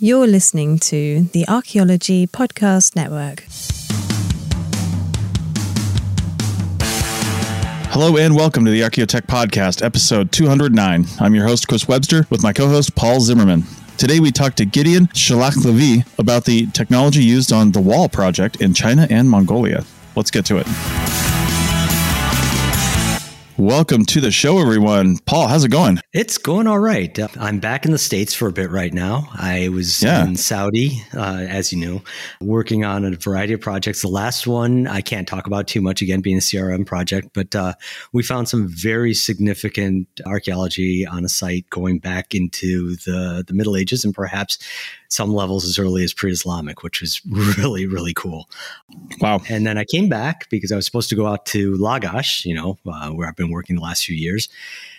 You're listening to the Archaeology Podcast Network. Hello and welcome to the Archaeotech Podcast, episode 209. I'm your host, Chris Webster, with my co host, Paul Zimmerman. Today we talked to Gideon Shelach about the technology used on the Wall project in China and Mongolia. Let's get to it. Welcome to the show, everyone. Paul, how's it going? It's going all right. Uh, I'm back in the States for a bit right now. I was yeah. in Saudi, uh, as you know, working on a variety of projects. The last one I can't talk about too much, again, being a CRM project, but uh, we found some very significant archaeology on a site going back into the, the Middle Ages and perhaps some levels as early as pre-Islamic, which was really really cool. Wow! And then I came back because I was supposed to go out to Lagash, you know, uh, where I've been working the last few years,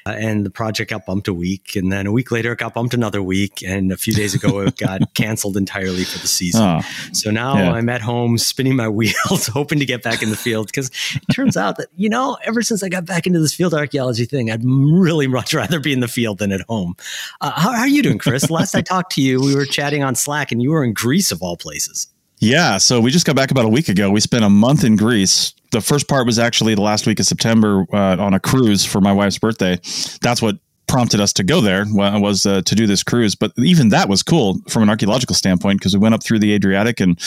uh, and the project got bumped a week, and then a week later it got bumped another week, and a few days ago it got canceled entirely for the season. Oh, so now yeah. I'm at home spinning my wheels, hoping to get back in the field because it turns out that you know ever since I got back into this field archaeology thing, I'd really much rather be in the field than at home. Uh, how, how are you doing, Chris? Last I talked to you, we were chatting on Slack, and you were in Greece of all places. Yeah, so we just got back about a week ago. We spent a month in Greece. The first part was actually the last week of September uh, on a cruise for my wife's birthday. That's what prompted us to go there was uh, to do this cruise. But even that was cool from an archaeological standpoint because we went up through the Adriatic and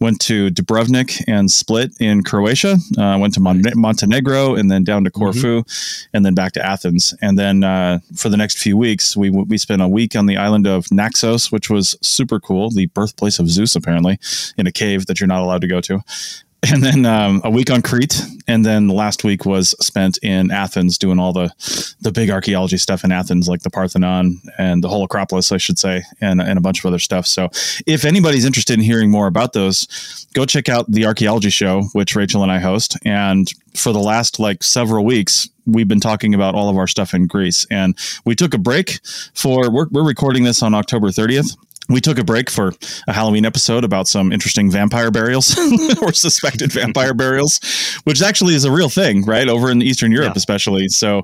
went to Dubrovnik and Split in Croatia, uh, went to Mon- Montenegro and then down to Corfu mm-hmm. and then back to Athens. And then uh, for the next few weeks, we, we spent a week on the island of Naxos, which was super cool, the birthplace of Zeus, apparently, in a cave that you're not allowed to go to and then um, a week on Crete, and then the last week was spent in Athens doing all the the big archaeology stuff in Athens, like the Parthenon and the whole Acropolis, I should say, and, and a bunch of other stuff. So, if anybody's interested in hearing more about those, go check out the archaeology show, which Rachel and I host. And for the last like several weeks, we've been talking about all of our stuff in Greece, and we took a break for we're, we're recording this on October 30th, we took a break for a Halloween episode about some interesting vampire burials or suspected vampire burials, which actually is a real thing, right? Over in Eastern Europe, yeah. especially. So,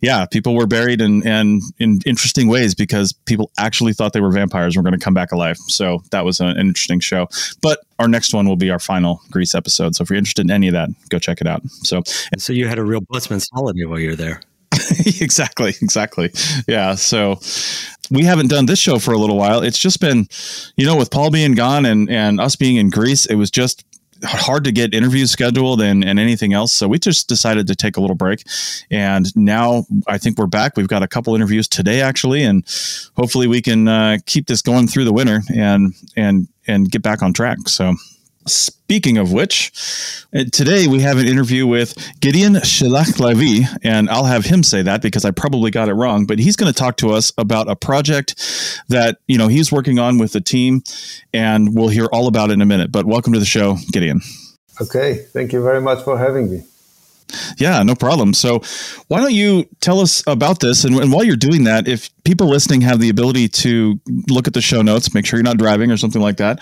yeah, people were buried in, in, in interesting ways because people actually thought they were vampires and were going to come back alive. So, that was an interesting show. But our next one will be our final Greece episode. So, if you're interested in any of that, go check it out. So, and so you had a real Busman's holiday while you were there. exactly, exactly. Yeah. So we haven't done this show for a little while. It's just been, you know, with Paul being gone and and us being in Greece, it was just hard to get interviews scheduled and, and anything else. So we just decided to take a little break. And now I think we're back. We've got a couple interviews today, actually, and hopefully we can uh, keep this going through the winter and and and get back on track. So Speaking of which, uh, today we have an interview with Gideon Shelach and I'll have him say that because I probably got it wrong. But he's going to talk to us about a project that you know he's working on with the team, and we'll hear all about it in a minute. But welcome to the show, Gideon. Okay, thank you very much for having me. Yeah, no problem. So, why don't you tell us about this? And, and, while you're doing that, if people listening have the ability to look at the show notes, make sure you're not driving or something like that,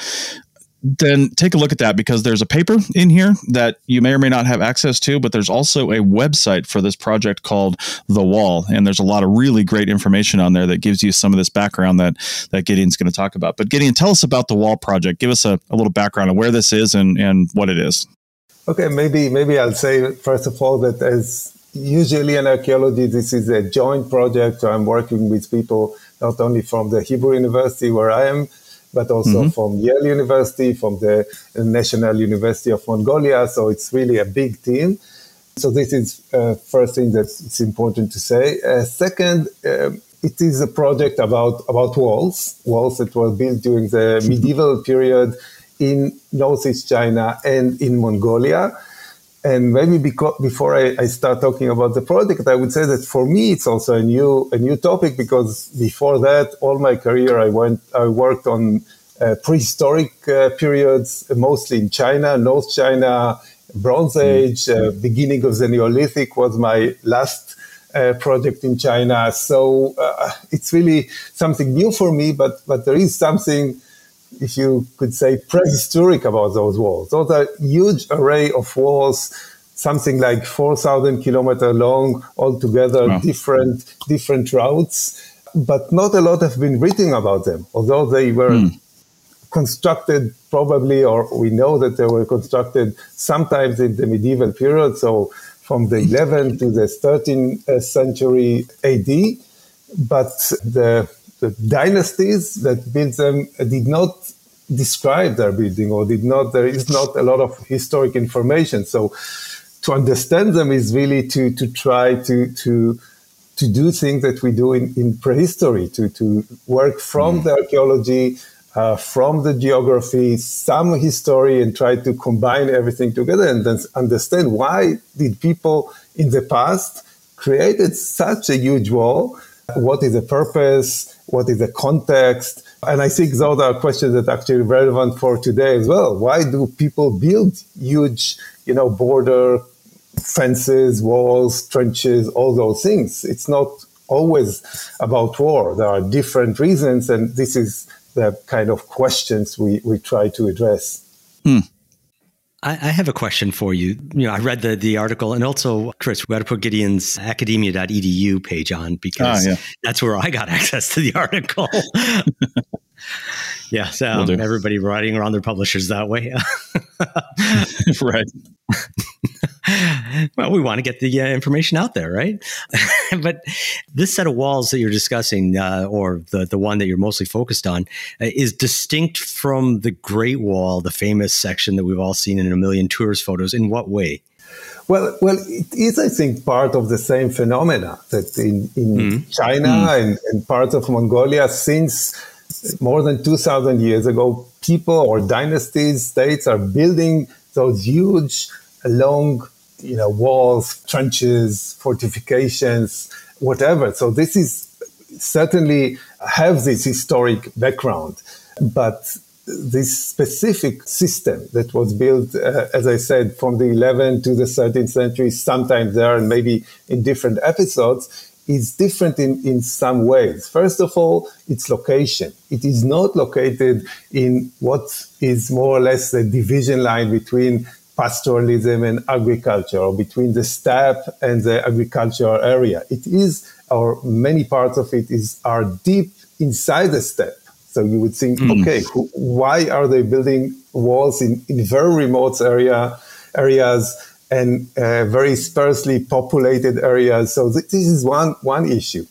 then take a look at that because there's a paper in here that you may or may not have access to, but there's also a website for this project called The Wall. And there's a lot of really great information on there that gives you some of this background that, that Gideon's going to talk about. But Gideon, tell us about The Wall project. Give us a, a little background on where this is and, and what it is. Okay, maybe maybe I'll say first of all that as usually in archaeology, this is a joint project. I'm working with people not only from the Hebrew University where I am, but also mm-hmm. from Yale University, from the National University of Mongolia. So it's really a big team. So this is uh, first thing that it's important to say. Uh, second, uh, it is a project about about walls, walls that were built during the medieval period in northeast China and in Mongolia. And maybe because, before I, I, start talking about the project, I would say that for me it's also a new a new topic because before that, all my career I went I worked on uh, prehistoric uh, periods, mostly in China, North China, Bronze mm. Age, uh, beginning of the Neolithic was my last uh, project in China. So uh, it's really something new for me, but but there is something if you could say, prehistoric about those walls. Those are huge array of walls, something like 4,000 kilometer long altogether, wow. different, different routes, but not a lot have been written about them, although they were mm. constructed probably, or we know that they were constructed sometimes in the medieval period. So from the 11th to the 13th century AD. But the the dynasties that built them did not describe their building or did not there is not a lot of historic information so to understand them is really to to try to to to do things that we do in, in prehistory to to work from mm. the archaeology uh, from the geography some history and try to combine everything together and then understand why did people in the past created such a huge wall what is the purpose? What is the context? And I think those are questions that are actually relevant for today as well. Why do people build huge, you know, border fences, walls, trenches, all those things? It's not always about war. There are different reasons, and this is the kind of questions we, we try to address. Hmm. I, I have a question for you. You know, I read the, the article and also, Chris, we got to put Gideon's academia.edu page on because ah, yeah. that's where I got access to the article. yeah, so um, everybody writing around their publishers that way. right. well, we want to get the uh, information out there, right? but this set of walls that you're discussing, uh, or the, the one that you're mostly focused on, uh, is distinct from the Great Wall, the famous section that we've all seen in a million tourist photos. In what way? Well, well, it is, I think, part of the same phenomena that in, in mm. China mm. And, and parts of Mongolia, since more than 2,000 years ago, people or dynasties, states are building those huge, long you know, walls, trenches, fortifications, whatever. So this is certainly have this historic background, but this specific system that was built, uh, as I said, from the 11th to the 13th century, sometimes there and maybe in different episodes, is different in, in some ways. First of all, its location. It is not located in what is more or less the division line between pastoralism and agriculture, or between the steppe and the agricultural area. It is, or many parts of it is, are deep inside the steppe. So you would think, mm. okay, who, why are they building walls in, in very remote area areas and uh, very sparsely populated areas? So th- this is one one issue.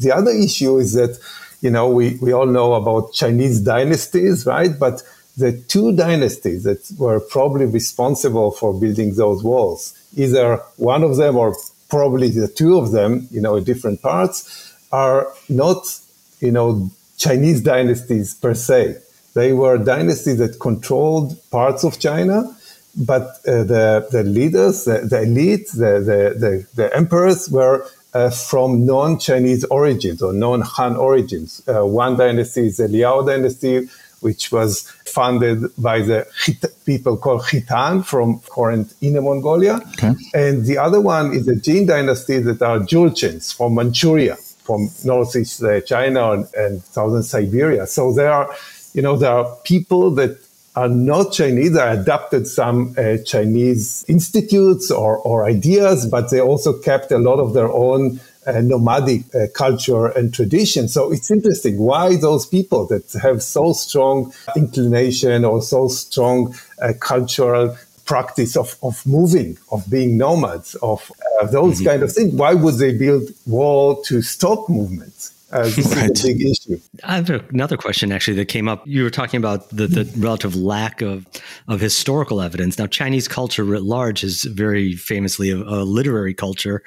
The other issue is that you know we, we all know about Chinese dynasties, right? But the two dynasties that were probably responsible for building those walls, either one of them or probably the two of them, you know, in different parts, are not, you know, Chinese dynasties per se. They were dynasties that controlled parts of China, but uh, the, the leaders, the, the elite, the, the, the, the emperors were uh, from non-Chinese origins or non-Han origins. Uh, one dynasty is the Liao dynasty, which was founded by the people called Khitan from current Inner Mongolia. Okay. And the other one is the Jin dynasty that are Jurchens from Manchuria, from northeast uh, China and, and southern Siberia. So there are, you know, there are people that are not Chinese. They adapted some uh, Chinese institutes or, or ideas, but they also kept a lot of their own uh, nomadic uh, culture and tradition. So it's interesting why those people that have so strong inclination or so strong uh, cultural practice of, of moving, of being nomads, of uh, those mm-hmm. kind of things, why would they build wall to stop movements? Uh, right. big issue. I have another question actually that came up. You were talking about the, the relative lack of, of historical evidence. Now, Chinese culture writ large is very famously a, a literary culture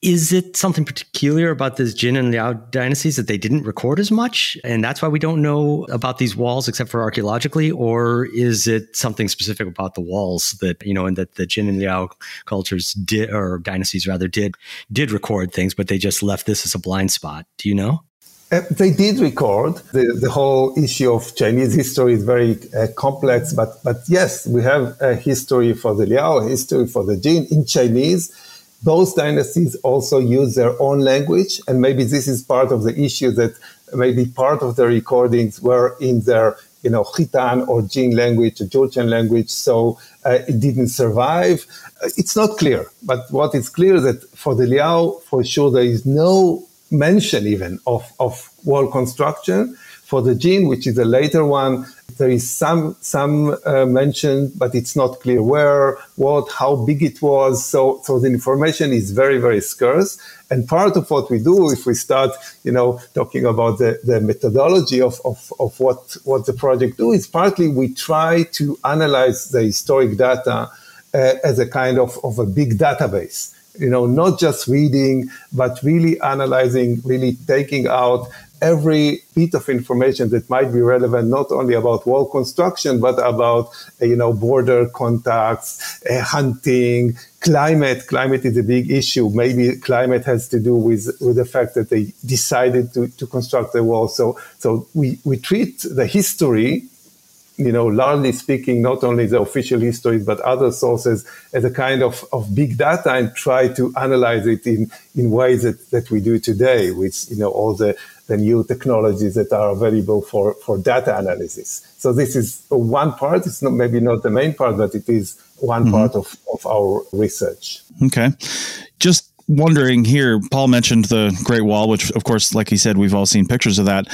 Is it something peculiar about the Jin and Liao dynasties that they didn't record as much? And that's why we don't know about these walls except for archaeologically? Or is it something specific about the walls that, you know, and that the Jin and Liao cultures did, or dynasties rather, did, did record things, but they just left this as a blind spot? Do you know? Uh, they did record. The, the whole issue of Chinese history is very uh, complex, but, but yes, we have a history for the Liao, a history for the Jin in Chinese those dynasties also use their own language, and maybe this is part of the issue that maybe part of the recordings were in their you know Khitan or Jin language, Jurchen language, so uh, it didn't survive. Uh, it's not clear, but what is clear that for the Liao, for sure, there is no mention even of, of wall construction. For the Jin, which is a later one, there is some some uh, mention, but it's not clear where, what, how big it was. So so the information is very very scarce. And part of what we do, if we start, you know, talking about the, the methodology of, of, of what what the project do, is partly we try to analyze the historic data uh, as a kind of, of a big database you know, not just reading, but really analyzing, really taking out every bit of information that might be relevant, not only about wall construction, but about, uh, you know, border contacts, uh, hunting, climate. Climate is a big issue. Maybe climate has to do with, with the fact that they decided to, to construct the wall. So, so we, we treat the history you know, largely speaking, not only the official history, but other sources as a kind of, of big data and try to analyze it in, in ways that, that we do today with, you know, all the, the new technologies that are available for, for data analysis. So this is one part. It's not, maybe not the main part, but it is one mm-hmm. part of, of our research. Okay. Just wondering here, Paul mentioned the Great Wall, which, of course, like he said, we've all seen pictures of that.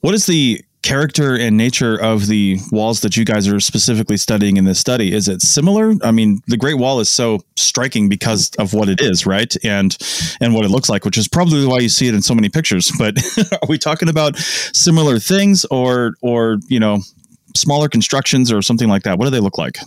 What is the character and nature of the walls that you guys are specifically studying in this study is it similar? I mean the great wall is so striking because of what it is right? And and what it looks like which is probably why you see it in so many pictures. But are we talking about similar things or or you know smaller constructions or something like that? What do they look like?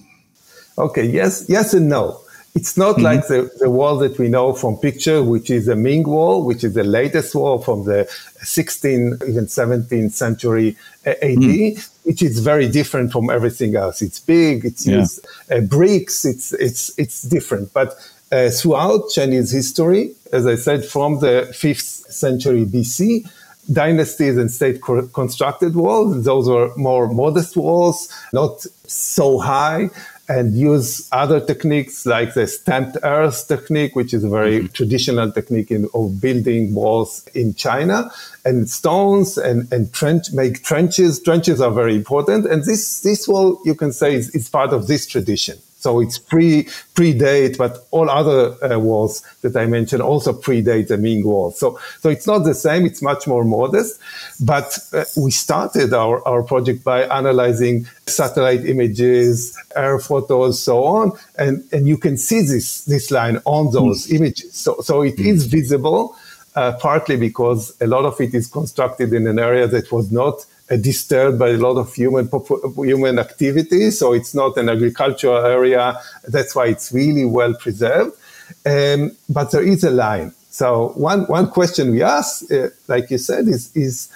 Okay yes yes and no it's not mm-hmm. like the, the wall that we know from picture, which is the Ming wall, which is the latest wall from the 16th, even 17th century AD, mm. which is very different from everything else. It's big, it's yeah. used uh, bricks, it's, it's, it's different. But uh, throughout Chinese history, as I said, from the 5th century BC, dynasties and state co- constructed walls. Those were more modest walls, not so high and use other techniques like the stamped earth technique, which is a very mm-hmm. traditional technique in, of building walls in China, and stones and, and trench, make trenches. Trenches are very important. And this, this wall, you can say, is, is part of this tradition. So it's pre predate, but all other uh, walls that I mentioned also predate the Ming wall. So so it's not the same. It's much more modest. But uh, we started our, our project by analyzing satellite images, air photos, so on, and and you can see this this line on those mm. images. So so it mm. is visible. Uh, partly because a lot of it is constructed in an area that was not disturbed by a lot of human human activity. So it's not an agricultural area. That's why it's really well preserved. Um, but there is a line. So one one question we ask, uh, like you said, is is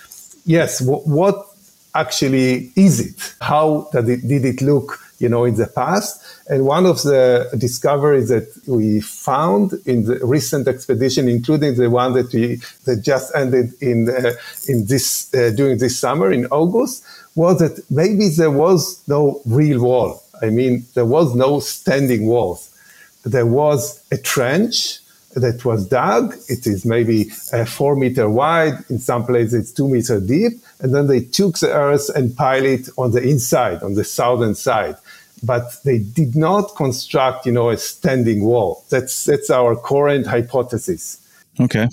yes, what actually is it? How did it, did it look? You know, in the past, and one of the discoveries that we found in the recent expedition, including the one that we that just ended in uh, in this uh, during this summer in August, was that maybe there was no real wall. I mean, there was no standing walls. There was a trench that was dug. It is maybe uh, four meter wide. In some places, it's two meter deep. And then they took the earth and piled it on the inside, on the southern side but they did not construct, you know, a standing wall. That's that's our current hypothesis. Okay.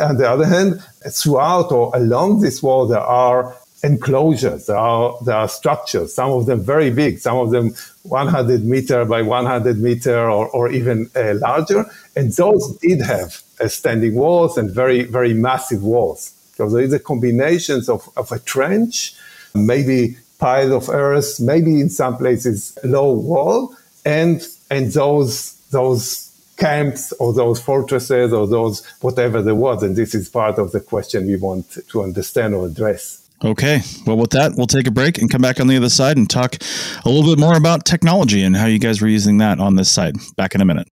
On the other hand, throughout or along this wall, there are enclosures. There are there are structures. Some of them very big. Some of them 100 meter by 100 meter or, or even uh, larger. And those did have uh, standing walls and very very massive walls. So there is a combination of, of a trench, maybe pile of earth, maybe in some places low wall, and and those those camps or those fortresses or those whatever there was. And this is part of the question we want to understand or address. Okay. Well, with that, we'll take a break and come back on the other side and talk a little bit more about technology and how you guys were using that on this side. Back in a minute.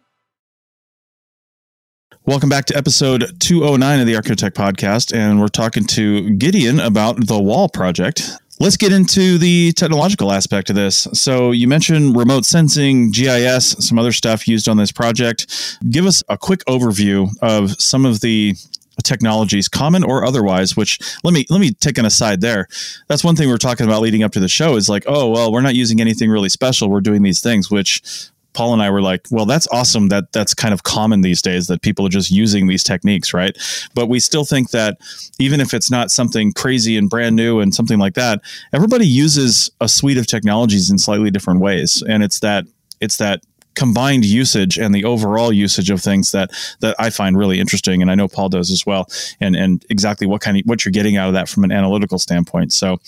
Welcome back to episode 209 of the Archaeotech podcast. And we're talking to Gideon about the Wall project. Let's get into the technological aspect of this. So, you mentioned remote sensing, GIS, some other stuff used on this project. Give us a quick overview of some of the technologies common or otherwise which let me let me take an aside there that's one thing we're talking about leading up to the show is like oh well we're not using anything really special we're doing these things which Paul and I were like, well, that's awesome that that's kind of common these days that people are just using these techniques, right? But we still think that even if it's not something crazy and brand new and something like that, everybody uses a suite of technologies in slightly different ways. And it's that it's that combined usage and the overall usage of things that that I find really interesting and I know Paul does as well and and exactly what kind of what you're getting out of that from an analytical standpoint so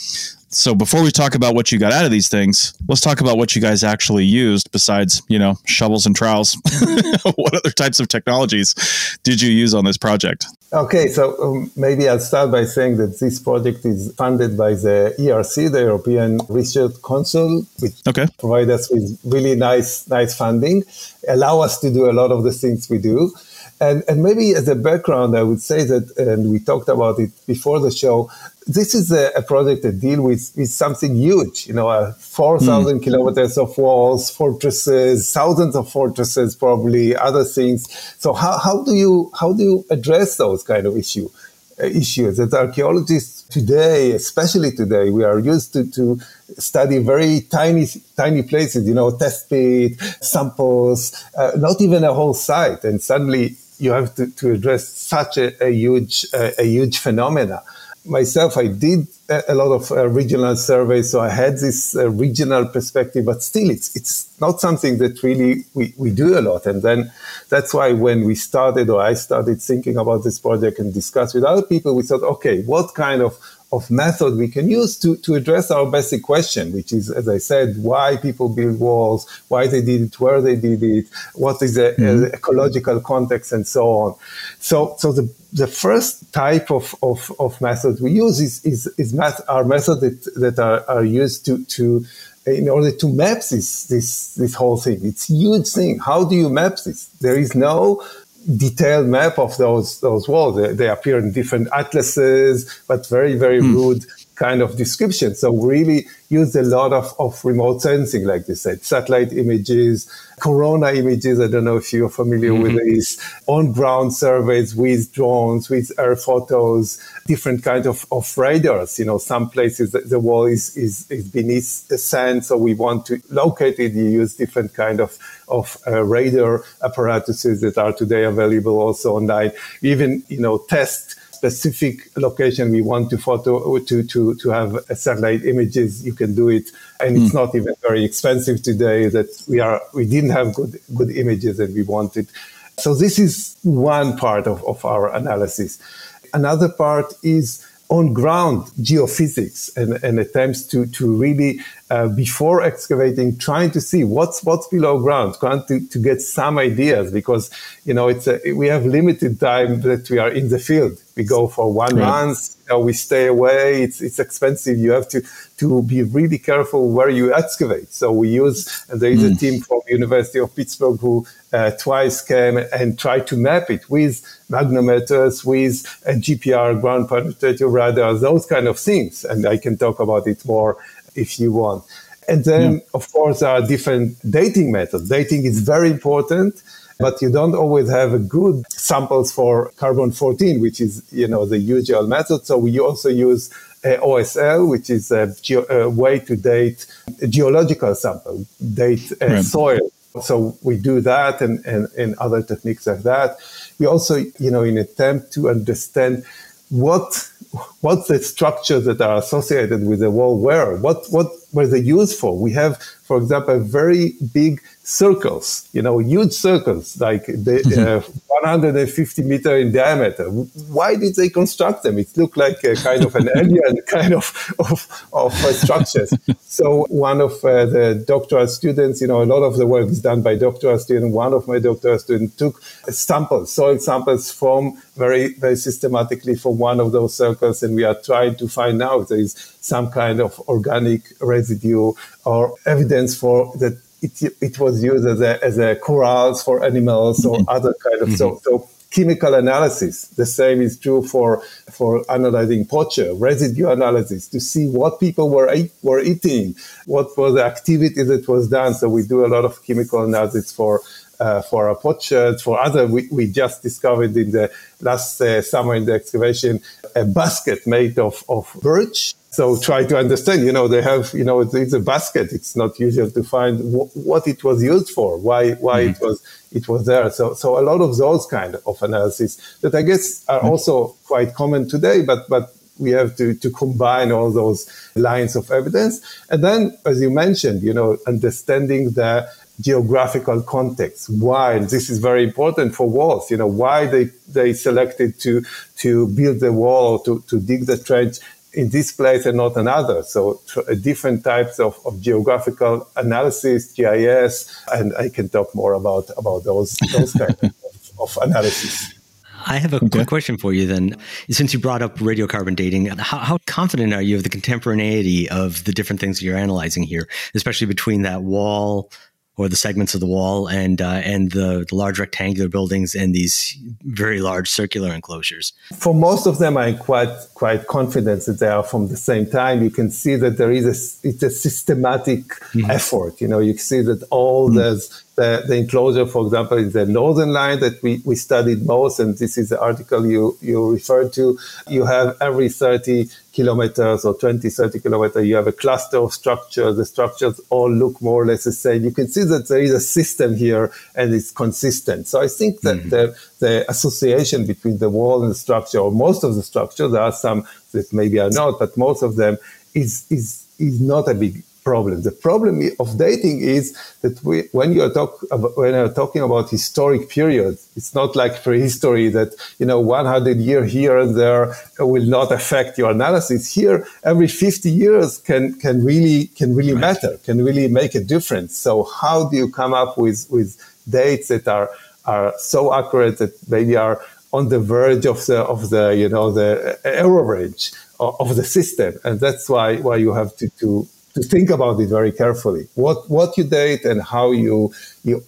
so before we talk about what you got out of these things, let's talk about what you guys actually used besides, you know, shovels and trowels. what other types of technologies did you use on this project? Okay, so um, maybe I'll start by saying that this project is funded by the ERC, the European Research Council, which okay. provide us with really nice, nice funding, allow us to do a lot of the things we do. And, and maybe as a background, I would say that, and we talked about it before the show, this is a, a project that deal with, with something huge, you know, uh, 4,000 mm. kilometers of walls, fortresses, thousands of fortresses, probably other things. So how, how do you, how do you address those kind of issue, uh, issues that archaeologists today, especially today, we are used to, to study very tiny, tiny places, you know, test pit, samples, uh, not even a whole site. And suddenly you have to, to address such a, a huge, a huge phenomena myself, I did a lot of uh, regional surveys, so I had this uh, regional perspective. But still, it's it's not something that really we, we do a lot. And then that's why when we started, or I started thinking about this project and discuss with other people, we thought, okay, what kind of of method we can use to, to address our basic question, which is, as I said, why people build walls, why they did it, where they did it, what is the mm-hmm. uh, ecological context, and so on. So, so the, the first type of, of, of method we use is, is, is math, our method that, that are, are used to, to in order to map this, this, this whole thing. It's a huge thing. How do you map this? There is no detailed map of those those walls. They, they appear in different atlases, but very very hmm. rude kind of description. So really used a lot of, of remote sensing, like you said, satellite images, corona images. I don't know if you're familiar mm-hmm. with these on ground surveys with drones, with air photos, different kind of, of radars. You know, some places the, the wall is, is, is beneath the sand. So we want to locate it. You use different kind of, of uh, radar apparatuses that are today available also online. Even, you know, test specific location we want to photo to to to have satellite images, you can do it, and mm. it's hmm. not even very expensive today. That we are we didn't have good good images and we wanted. So this is one part of, of our analysis. Another part is on ground geophysics and, and attempts to, to really, uh, before excavating, trying to see what's, what's below ground, trying to, to get some ideas because, you know, it's a, we have limited time that we are in the field. We go for one right. month, know, we stay away. It's, it's expensive. You have to, to be really careful where you excavate. So we use, and there is mm. a hmm. team from University of Pittsburgh who uh, twice came and tried to map it with magnetometers, with a GPR, ground penetrating radar, those kind of things. And I can talk about it more if you want. And then, yeah. of course, there are different dating methods. Dating is very important, but you don't always have good samples for carbon 14, which is, you know, the usual method. So we also use uh, OSL, which is a, ge- a, way to date a geological sample, date uh, right. soil So we do that and, and, and other techniques like that. We also, you know, in attempt to understand what what the structures that are associated with the wall were, what what were they used for. We have, for example, very big circles, you know, huge circles, like the, mm-hmm. uh, 150 meter in diameter. Why did they construct them? It looked like a kind of an alien kind of, of, of uh, structures. so one of uh, the doctoral students, you know, a lot of the work is done by doctoral students. One of my doctoral students took samples, soil samples from very, very systematically from one of those circles. And we are trying to find out there is some kind of organic residue or evidence for that it, it was used as a, as a corrals for animals or mm-hmm. other kind of mm-hmm. so, so chemical analysis. The same is true for for analyzing potsherd residue analysis to see what people were were eating, what was the activity that was done. So we do a lot of chemical analysis for. Uh, for our potsherds, for other, we, we just discovered in the last uh, summer in the excavation a basket made of, of birch so try to understand, you know, they have, you know, it's, a basket. It's not usual to find w- what it was used for, why, why mm-hmm. it was, it was there. So, so a lot of those kind of analysis that I guess are mm-hmm. also quite common today, but, but we have to, to combine all those lines of evidence. And then, as you mentioned, you know, understanding the geographical context. Why this is very important for walls. You know why they they selected to to build the wall to to dig the trench in this place and not another. So uh, different types of, of geographical analysis, GIS, and I can talk more about, about those, those kind of, of analysis. I have a okay. quick question for you then. Since you brought up radiocarbon dating, how, how, confident are you of the contemporaneity of the different things you're analyzing here, especially between that wall or the segments of the wall and uh, and the, the, large rectangular buildings and these very large circular enclosures. For most of them, I'm quite quite confident that they are from the same time. You can see that there is a it's a systematic mm-hmm. effort. You know, you see that all mm-hmm. the the, the enclosure, for example, is the northern line that we, we studied most, and this is the article you, you referred to. You have every 30 kilometers or 20, 30 kilometers, you have a cluster of structures. The structures all look more or less the same. You can see that there is a system here and it's consistent. So I think that mm-hmm. the, the association between the wall and the structure, or most of the structures, there are some that maybe are not, but most of them is, is, is not a big problem. The problem of dating is that we, when you are talk about, when you're talking about historic periods, it's not like prehistory that you know 100 year here and there will not affect your analysis. Here, every 50 years can can really can really right. matter, can really make a difference. So how do you come up with with dates that are are so accurate that maybe are on the verge of the of the you know the error range of the system, and that's why why you have to to to think about it very carefully. What what you date and how you you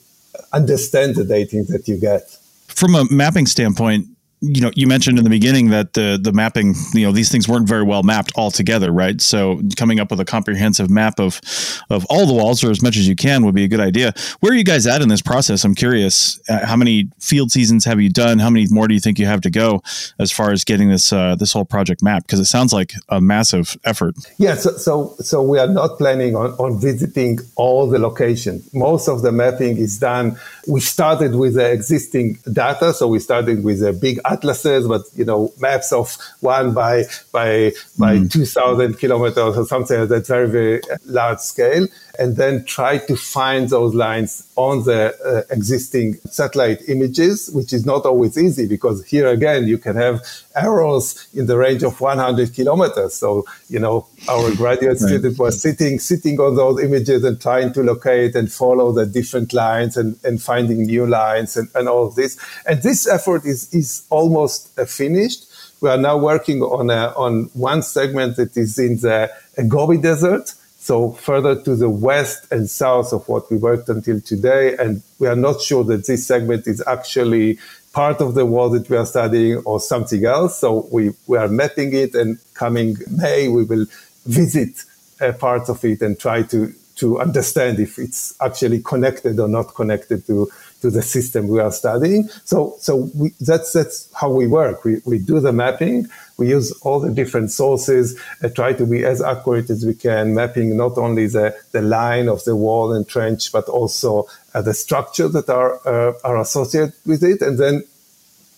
understand the dating that you get. From a mapping standpoint, you know, you mentioned in the beginning that the the mapping, you know, these things weren't very well mapped all together, right? So coming up with a comprehensive map of of all the walls, or as much as you can, would be a good idea. Where are you guys at in this process? I'm curious. Uh, how many field seasons have you done? How many more do you think you have to go as far as getting this uh, this whole project mapped? Because it sounds like a massive effort. Yeah. So so, so we are not planning on, on visiting all the locations. Most of the mapping is done. We started with the existing data, so we started with a big atlases, but you know, maps of one by by by mm. two thousand kilometers or something at that very very large scale, and then try to find those lines on the uh, existing satellite images, which is not always easy because here again you can have errors in the range of 100 kilometers. So you know, our graduate right. student was sitting sitting on those images and trying to locate and follow the different lines and, and finding new lines and, and all of this. And this effort is is almost uh, finished. We are now working on a, on one segment that is in the Gobi Desert. So further to the west and south of what we worked until today. And we are not sure that this segment is actually part of the wall that we are studying or something else. So we, we are mapping it and coming May, we will visit a part of it and try to, to understand if it's actually connected or not connected to, to the system we are studying. So, so we, that's, that's how we work. We, we do the mapping. We use all the different sources and try to be as accurate as we can, mapping not only the, the line of the wall and trench, but also uh, the structure that are, uh, are associated with it. And then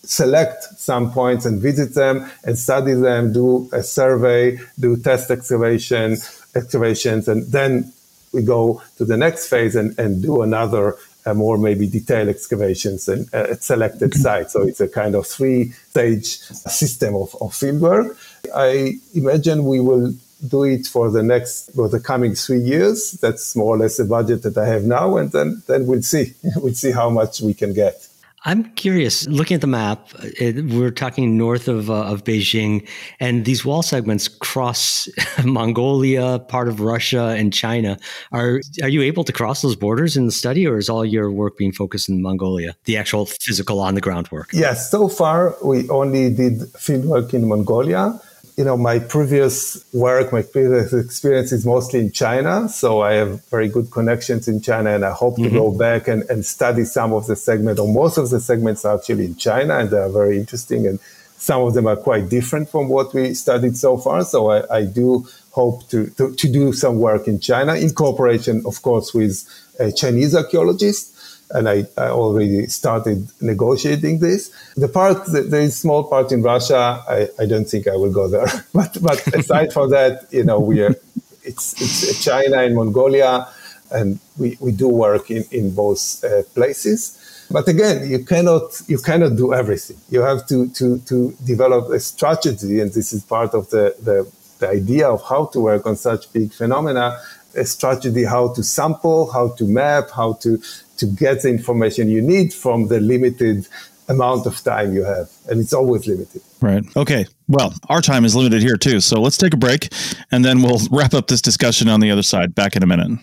select some points and visit them and study them, do a survey, do test excavation, excavations, and then we go to the next phase and, and do another uh, more maybe detailed excavations and, uh, at selected sites. So it's a kind of three stage system of, of fieldwork. I imagine we will do it for the next for the coming three years. That's more or less the budget that I have now, and then then we'll see we'll see how much we can get. I'm curious, looking at the map, it, we're talking north of, uh, of Beijing, and these wall segments cross Mongolia, part of Russia, and China. Are, are you able to cross those borders in the study, or is all your work being focused in Mongolia, the actual physical on the ground work? Yes, so far we only did field work in Mongolia you know, my previous work, my previous experience is mostly in China. So I have very good connections in China and I hope mm-hmm. to go back and, and study some of the segments or most of the segments are actually in China and they are very interesting and some of them are quite different from what we studied so far. So I, I do hope to, to, to, do some work in China in cooperation, of course, with a Chinese archaeologist and I, I, already started negotiating this. The part, there is small part in Russia. I, I don't think I will go there. but but aside from that, you know, we are it's it's China and Mongolia, and we, we do work in in both uh, places. But again, you cannot you cannot do everything. You have to to to develop a strategy, and this is part of the the, the idea of how to work on such big phenomena a strategy how to sample, how to map, how to to get the information you need from the limited amount of time you have. And it's always limited. Right. Okay. Well, our time is limited here too. So let's take a break and then we'll wrap up this discussion on the other side. Back in a minute.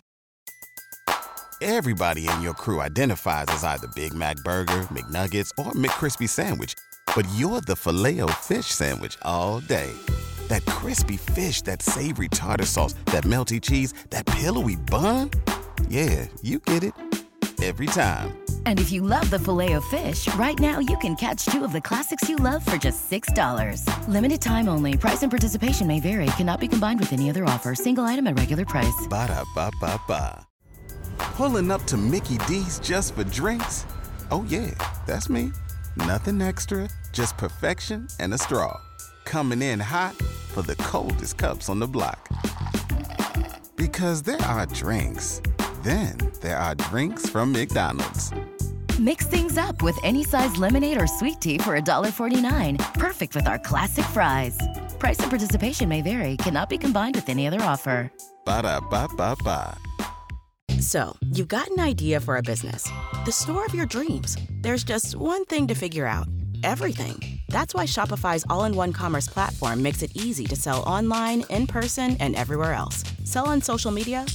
Everybody in your crew identifies as either Big Mac Burger, McNuggets, or McCrispy Sandwich, but you're the filet fish Sandwich all day. That crispy fish, that savory tartar sauce, that melty cheese, that pillowy bun. Yeah, you get it every time. And if you love the filet of fish, right now you can catch two of the classics you love for just $6. Limited time only. Price and participation may vary. Cannot be combined with any other offer. Single item at regular price. Ba da ba ba ba. Pulling up to Mickey D's just for drinks? Oh, yeah, that's me. Nothing extra, just perfection and a straw. Coming in hot for the coldest cups on the block. Because there are drinks then there are drinks from McDonald's. Mix things up with any size lemonade or sweet tea for $1.49. Perfect with our classic fries. Price and participation may vary, cannot be combined with any other offer. Ba da ba ba ba. So, you've got an idea for a business, the store of your dreams. There's just one thing to figure out everything. That's why Shopify's all in one commerce platform makes it easy to sell online, in person, and everywhere else. Sell on social media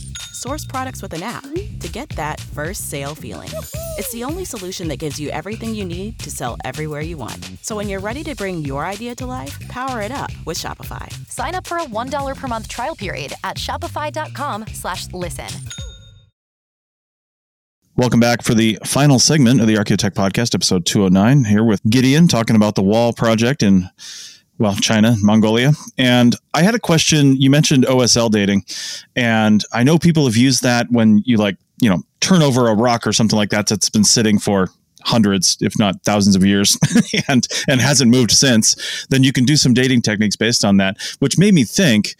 source products with an app to get that first sale feeling. It's the only solution that gives you everything you need to sell everywhere you want. So when you're ready to bring your idea to life, power it up with Shopify. Sign up for a $1 per month trial period at shopify.com slash listen. Welcome back for the final segment of the Archaeotech Podcast, episode 209, here with Gideon talking about the wall project in well, China, Mongolia. And I had a question. You mentioned OSL dating, and I know people have used that when you like, you know, turn over a rock or something like that that's been sitting for hundreds, if not thousands of years and and hasn't moved since, then you can do some dating techniques based on that, which made me think,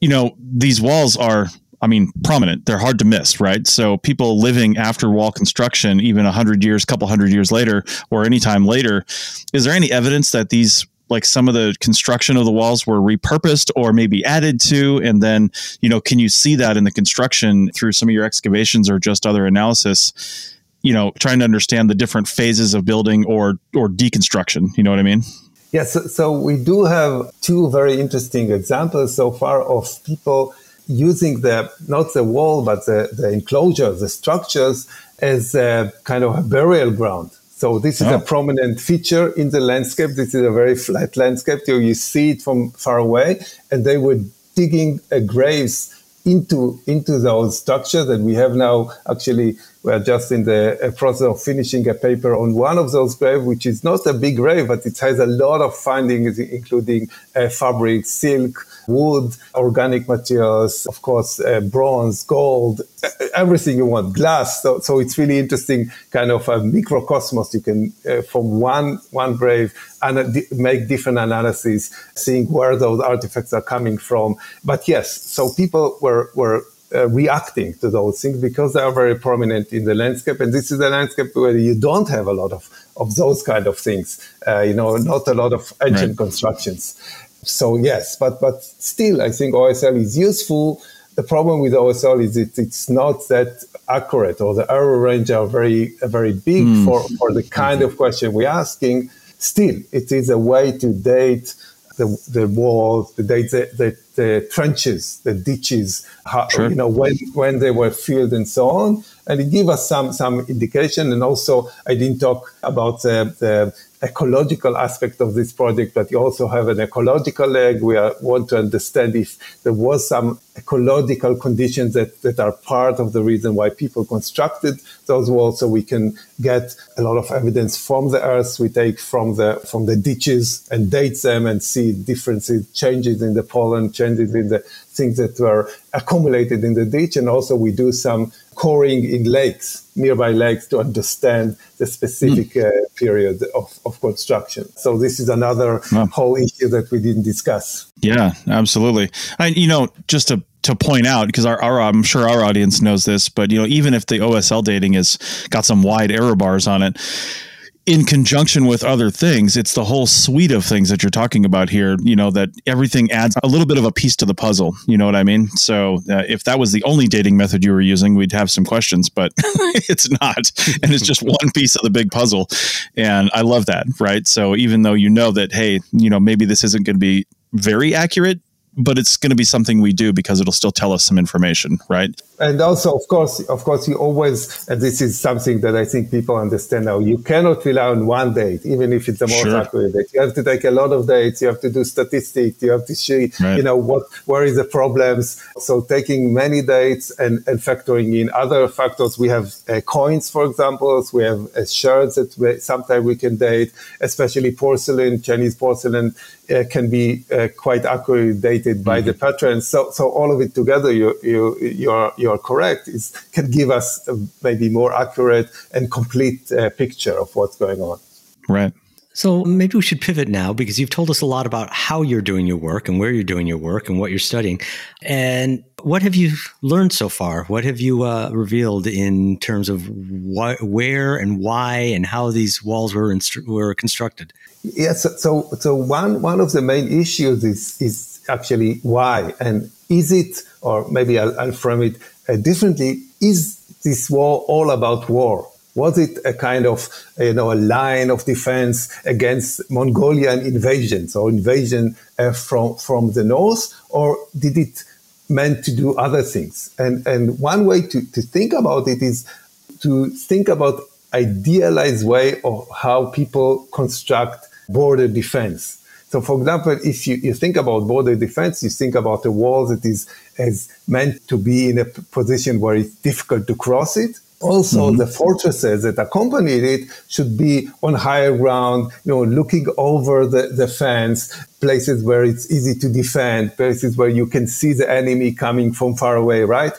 you know, these walls are I mean, prominent. They're hard to miss, right? So people living after wall construction, even a hundred years, couple hundred years later, or any time later, is there any evidence that these like some of the construction of the walls were repurposed or maybe added to and then you know can you see that in the construction through some of your excavations or just other analysis you know trying to understand the different phases of building or or deconstruction you know what i mean? Yes yeah, so, so we do have two very interesting examples so far of people using the not the wall but the, the enclosure the structures as a kind of a burial ground so this is oh. a prominent feature in the landscape. This is a very flat landscape. You, you see it from far away, and they were digging uh, graves into into those structures. And we have now actually We are just in the uh, process of finishing a paper on one of those graves, which is not a big grave, but it has a lot of findings, including uh, fabric, silk, wood, organic materials, of course, uh, bronze, gold, everything you want, glass. So, so it's really interesting kind of a microcosmos. You can, uh, from one, one grave, and make different analyses, seeing where those artifacts are coming from. But yes, so people were, were uh, reacting to those things because they are very prominent in the landscape. And this is a landscape where you don't have a lot of, of those kind of things, uh, you know, not a lot of ancient right. constructions. So yes, but, but still, I think OSL is useful. The problem with OSL is it, it's not that accurate or the error range are very, very big mm. for, for the kind mm-hmm. of question we're asking. Still, it is a way to date the, the walls, the, the, the, the trenches, the ditches, how, sure. you know, when, when they were filled and so on. And it gives us some, some indication. And also, I didn't talk about the, the ecological aspect of this project, but you also have an ecological leg. We are, want to understand if there was some ecological conditions that, that are part of the reason why people constructed those walls. So we can get a lot of evidence from the earth. We take from the, from the ditches and date them and see differences, changes in the pollen, changes in the things that were accumulated in the ditch. And also we do some coring in lakes, nearby lakes to understand the specific mm. uh, period of, of construction. So this is another oh. whole issue that we didn't discuss. Yeah, absolutely. And, you know, just to to point out because our, our, I'm sure our audience knows this, but you know even if the OSL dating has got some wide error bars on it, in conjunction with other things, it's the whole suite of things that you're talking about here. You know that everything adds a little bit of a piece to the puzzle. You know what I mean? So uh, if that was the only dating method you were using, we'd have some questions, but it's not, and it's just one piece of the big puzzle. And I love that, right? So even though you know that, hey, you know maybe this isn't going to be very accurate, but it's going to be something we do because it'll still tell us some information, right? And also, of course, of course, you always, and this is something that I think people understand now. You cannot rely on one date, even if it's the most sure. accurate date. You have to take a lot of dates. You have to do statistics. You have to see, right. you know, what where is the problems. So taking many dates and, and factoring in other factors. We have uh, coins, for example. We have uh, shards that we, sometimes we can date, especially porcelain, Chinese porcelain uh, can be uh, quite accurately dated by mm-hmm. the patrons. So, so all of it together, you you you're you're correct, is can give us a maybe more accurate and complete uh, picture of what's going on. Right. So maybe we should pivot now because you've told us a lot about how you're doing your work and where you're doing your work and what you're studying. And what have you learned so far? What have you uh, revealed in terms of wh- where and why and how these walls were instru- were constructed? Yes. So, so one one of the main issues is is actually why and is it, or maybe I'll, I'll frame it uh, differently. Is this war all about war? Was it a kind of, you know, a line of defense against Mongolian invasions or invasion uh, from, from the north? Or did it meant to do other things? And, and one way to, to think about it is to think about idealized way of how people construct border defense. So, for example, if you, you think about border defense, you think about a wall that is, is meant to be in a position where it's difficult to cross it. Also, mm-hmm. the fortresses that accompany it should be on higher ground, you know, looking over the, the fence, places where it's easy to defend, places where you can see the enemy coming from far away, right?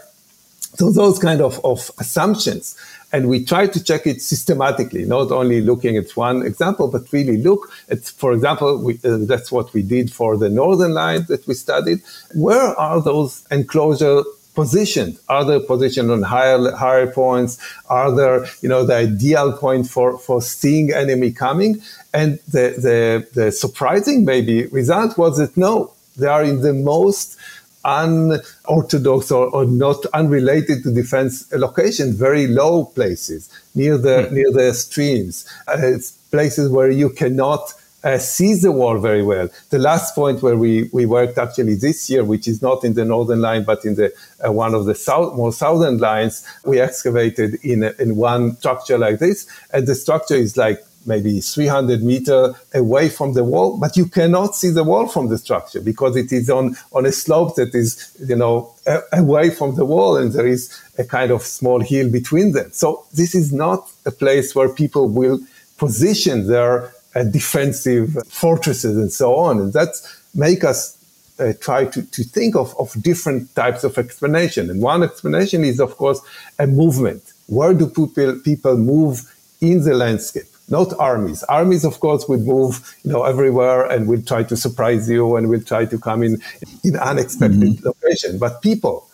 So those kind of, of assumptions. And we try to check it systematically, not only looking at one example, but really look at, for example, we, uh, that's what we did for the northern line that we studied. Where are those enclosure positioned? Are they positioned on higher higher points? Are there, you know, the ideal point for, for seeing enemy coming? And the, the, the surprising maybe result was that no, they are in the most unorthodox or, or not unrelated to defense location, very low places near the mm. near the streams. Uh, it's places where you cannot uh, sees the wall very well. The last point where we, we worked actually this year, which is not in the northern line, but in the uh, one of the south, more southern lines, we excavated in, a, in one structure like this. And the structure is like maybe 300 meter away from the wall, but you cannot see the wall from the structure because it is on, on a slope that is, you know, a- away from the wall and there is a kind of small hill between them. So this is not a place where people will position their uh, defensive fortresses and so on. And that make us uh, try to, to think of, of different types of explanation. And one explanation is, of course, a movement. Where do people, people move in the landscape? Not armies. Armies, of course, would move, you know, everywhere and will try to surprise you and will try to come in in unexpected mm-hmm. location. But people,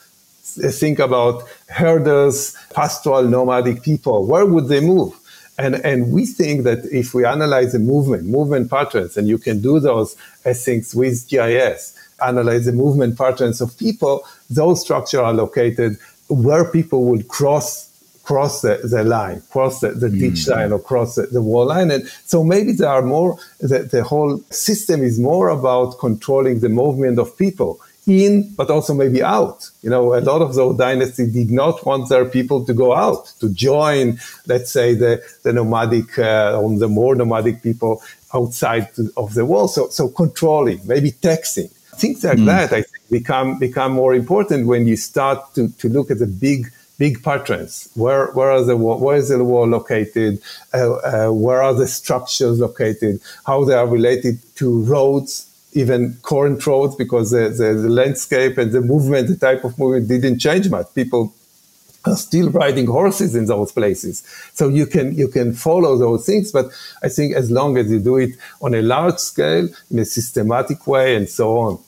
think about herders, pastoral nomadic people. Where would they move? And, and we think that if we analyze the movement, movement patterns, and you can do those things with GIS, analyze the movement patterns of people, those structures are located where people would cross cross the, the line, cross the, the ditch mm. line or cross the, the, wall line. And so maybe there are more, the, the whole system is more about controlling the movement of people in, but also maybe out. You know, a lot of those dynasties did not want their people to go out, to join, let's say, the, the nomadic, uh, or the more nomadic people outside of the wall. So, so controlling, maybe taxing. Things like mm. that, I think, become, become more important when you start to, to look at the big, big patterns. Where, where are the where is the wall located? Uh, uh, where are the structures located? How they are related to roads, even current roads because the, the, the, landscape and the movement, the type of movement didn't change much. People are still riding horses in those places. So you can, you can follow those things. But I think as long as you do it on a large scale, in a systematic way and so on.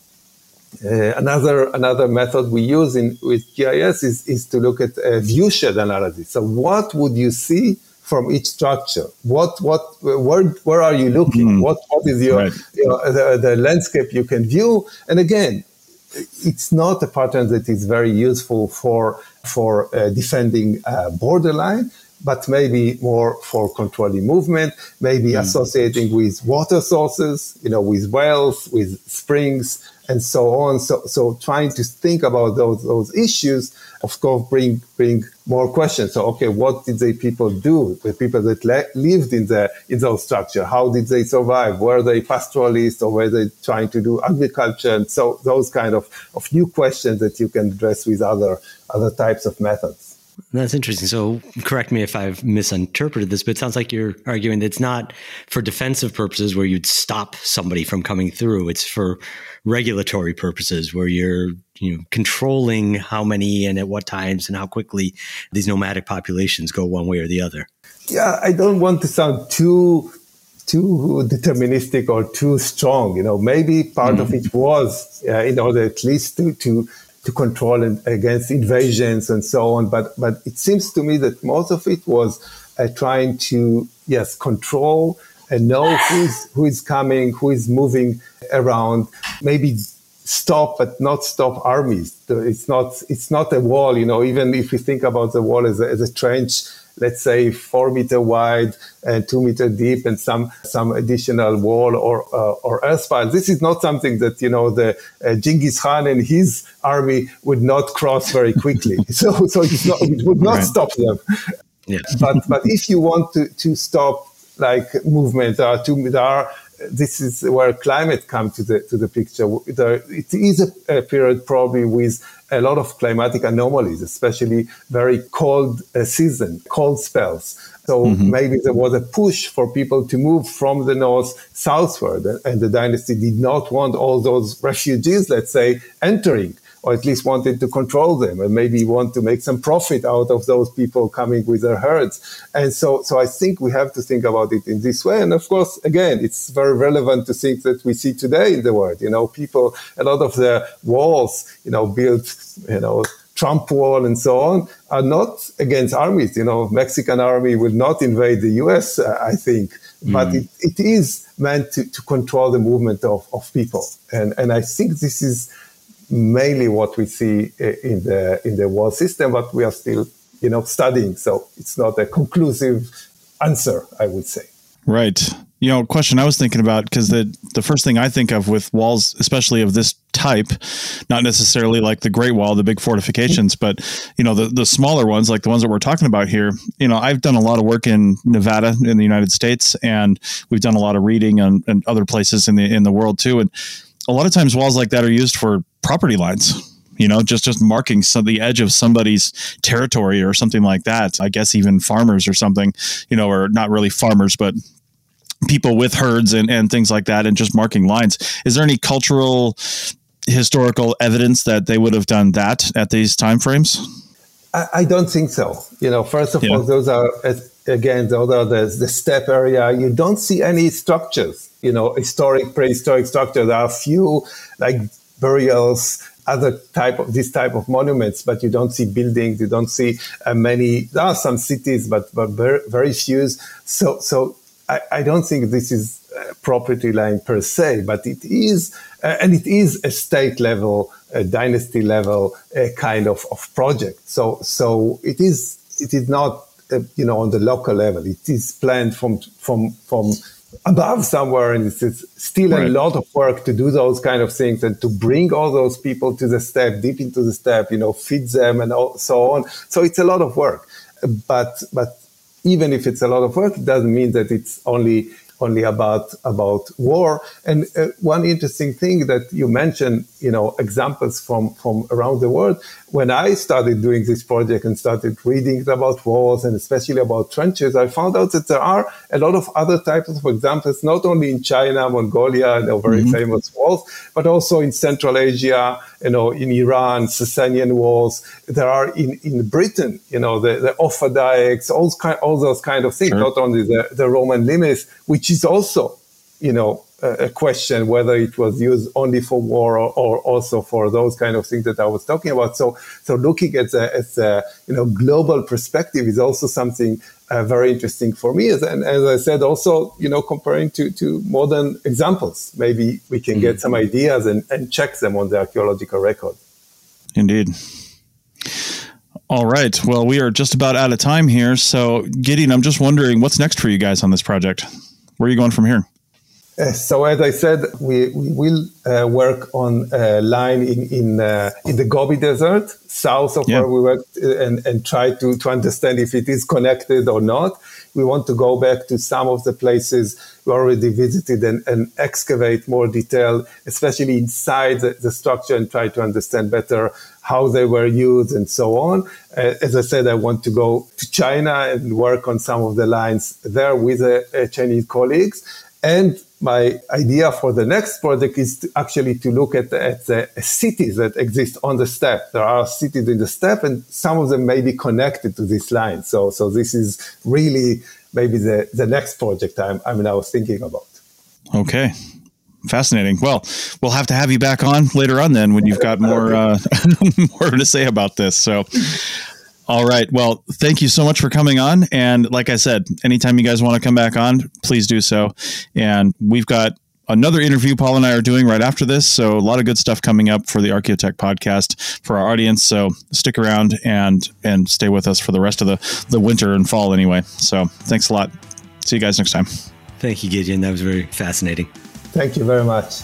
Uh, another another method we use in with GIS is, is to look at a viewshed analysis. So what would you see from each structure. What, what, where, where are you looking? Mm. What, what is your, right. your the, the landscape you can view? And again, it's not a pattern that is very useful for for uh, defending a borderline, but maybe more for controlling movement, maybe mm. associating with water sources, you know, with wells, with springs, and so on. So, so trying to think about those those issues, of course, bring bring more questions. So, okay, what did the people do? The people that le- lived in the in those structure, how did they survive? Were they pastoralists or were they trying to do agriculture? And so, those kind of of new questions that you can address with other other types of methods. That's interesting. So, correct me if I've misinterpreted this, but it sounds like you're arguing that it's not for defensive purposes where you'd stop somebody from coming through. It's for regulatory purposes where you're you know controlling how many and at what times and how quickly these nomadic populations go one way or the other. Yeah, I don't want to sound too too deterministic or too strong. You know, maybe part mm-hmm. of it was uh, in order at least to to to control and against invasions and so on. But but it seems to me that most of it was uh, trying to yes control and know who is who is coming, who is moving around. Maybe stop but not stop armies. It's not it's not a wall. You know, even if we think about the wall as a, as a trench let's say four meter wide and two meter deep and some some additional wall or uh, or earth This is not something that you know the uh, Genghis Khan and his army would not cross very quickly. so so not, it would not right. stop them. Yeah. but but if you want to to stop like movement, there are two there are this is where climate comes to the to the picture. There, it is a, a, period probably with a lot of climatic anomalies, especially very cold uh, season, cold spells. So mm-hmm. maybe there was a push for people to move from the north southward, and the dynasty did not want all those refugees, let's say, entering or at least wanted to control them and maybe want to make some profit out of those people coming with their herds. And so, so I think we have to think about it in this way. And of course, again, it's very relevant to think that we see today in the world. You know, people, a lot of the walls, you know, built, you know, Trump wall and so on are not against armies. You know, Mexican army will not invade the U.S. Uh, I think, mm. but it, it is meant to, to control the movement of, of people. And and I think this is mainly what we see eh, in the in the world system, but we are still you know studying, so it's not a conclusive answer, I would say. Right. You know, question I was thinking about because the the first thing I think of with walls, especially of this type, not necessarily like the Great Wall, the big fortifications, but you know the the smaller ones, like the ones that we're talking about here. You know, I've done a lot of work in Nevada in the United States, and we've done a lot of reading on, and other places in the in the world too. And a lot of times, walls like that are used for property lines you know just just marking some the edge of somebody's territory or something like that. I guess even farmers or something you know or not really farmers but people with herds and, and things like that and just marking lines. Is there any cultural historical evidence that they would have done that at these time frames I, I don't think so. You know first of yeah. all those are again those are the, the steppe area. You don't see any structures you know historic prehistoric structures there are a few like burials other type of this type of monuments, but you don't see buildings, you don't see uh, many. There are some cities, but but very, very few. So so I, I don't think this is property line per se, but it is, uh, and it is a state level, a dynasty level uh, kind of, of project. So so it is it is not uh, you know on the local level. It is planned from from from above somewhere and it's, still right. a lot of work to do those kind of things and to bring all those people to the steppe deep into the steppe you know feed them and all, so on so it's a lot of work but but even if it's a lot of work it doesn't mean that it's only only about about war. And uh, one interesting thing that you mentioned, you know, examples from from around the world. When I started doing this project and started reading about wars and especially about trenches, I found out that there are a lot of other types of examples, not only in China, Mongolia, and the very mm-hmm. famous wars, but also in Central Asia, you know, in Iran, Sasanian wars. There are in, in Britain, you know, the, the dikes, all, kind, all those kind of things, sure. not only the, the Roman limes, which is also, you know, a, question whether it was used only for war or, or, also for those kind of things that I was talking about. So, so looking at the, at the you know, global perspective is also something uh, very interesting for me. And as I said, also, you know, comparing to, to modern examples, maybe we can get mm. some ideas and, and check them on the archaeological record. Indeed. All right. Well, we are just about out of time here. So, Gideon, I'm just wondering what's next for you guys on this project? Where are you going from here? Uh, so as I said, we, we will uh, work on a line in in, uh, in the Gobi Desert, south of yeah. where we worked, uh, and, and try to, to understand if it is connected or not. We want to go back to some of the places we already visited and, and excavate more detail, especially inside the, the, structure, and try to understand better how they were used and so on. Uh, as I said, I want to go to China and work on some of the lines there with uh, Chinese colleagues. And my idea for the next project is to actually to look at, at the cities that exist on the steppe. There are cities in the steppe, and some of them may be connected to this line. So, so this is really maybe the, the next project I'm, I'm now thinking about. Okay. Fascinating. Well, we'll have to have you back on later on then when you've got more uh, more to say about this. So, all right. Well, thank you so much for coming on. And like I said, anytime you guys want to come back on, please do so. And we've got another interview Paul and I are doing right after this. So a lot of good stuff coming up for the Archaeotech podcast for our audience. So stick around and and stay with us for the rest of the the winter and fall anyway. So thanks a lot. See you guys next time. Thank you, Gideon. That was very fascinating. Thank you very much.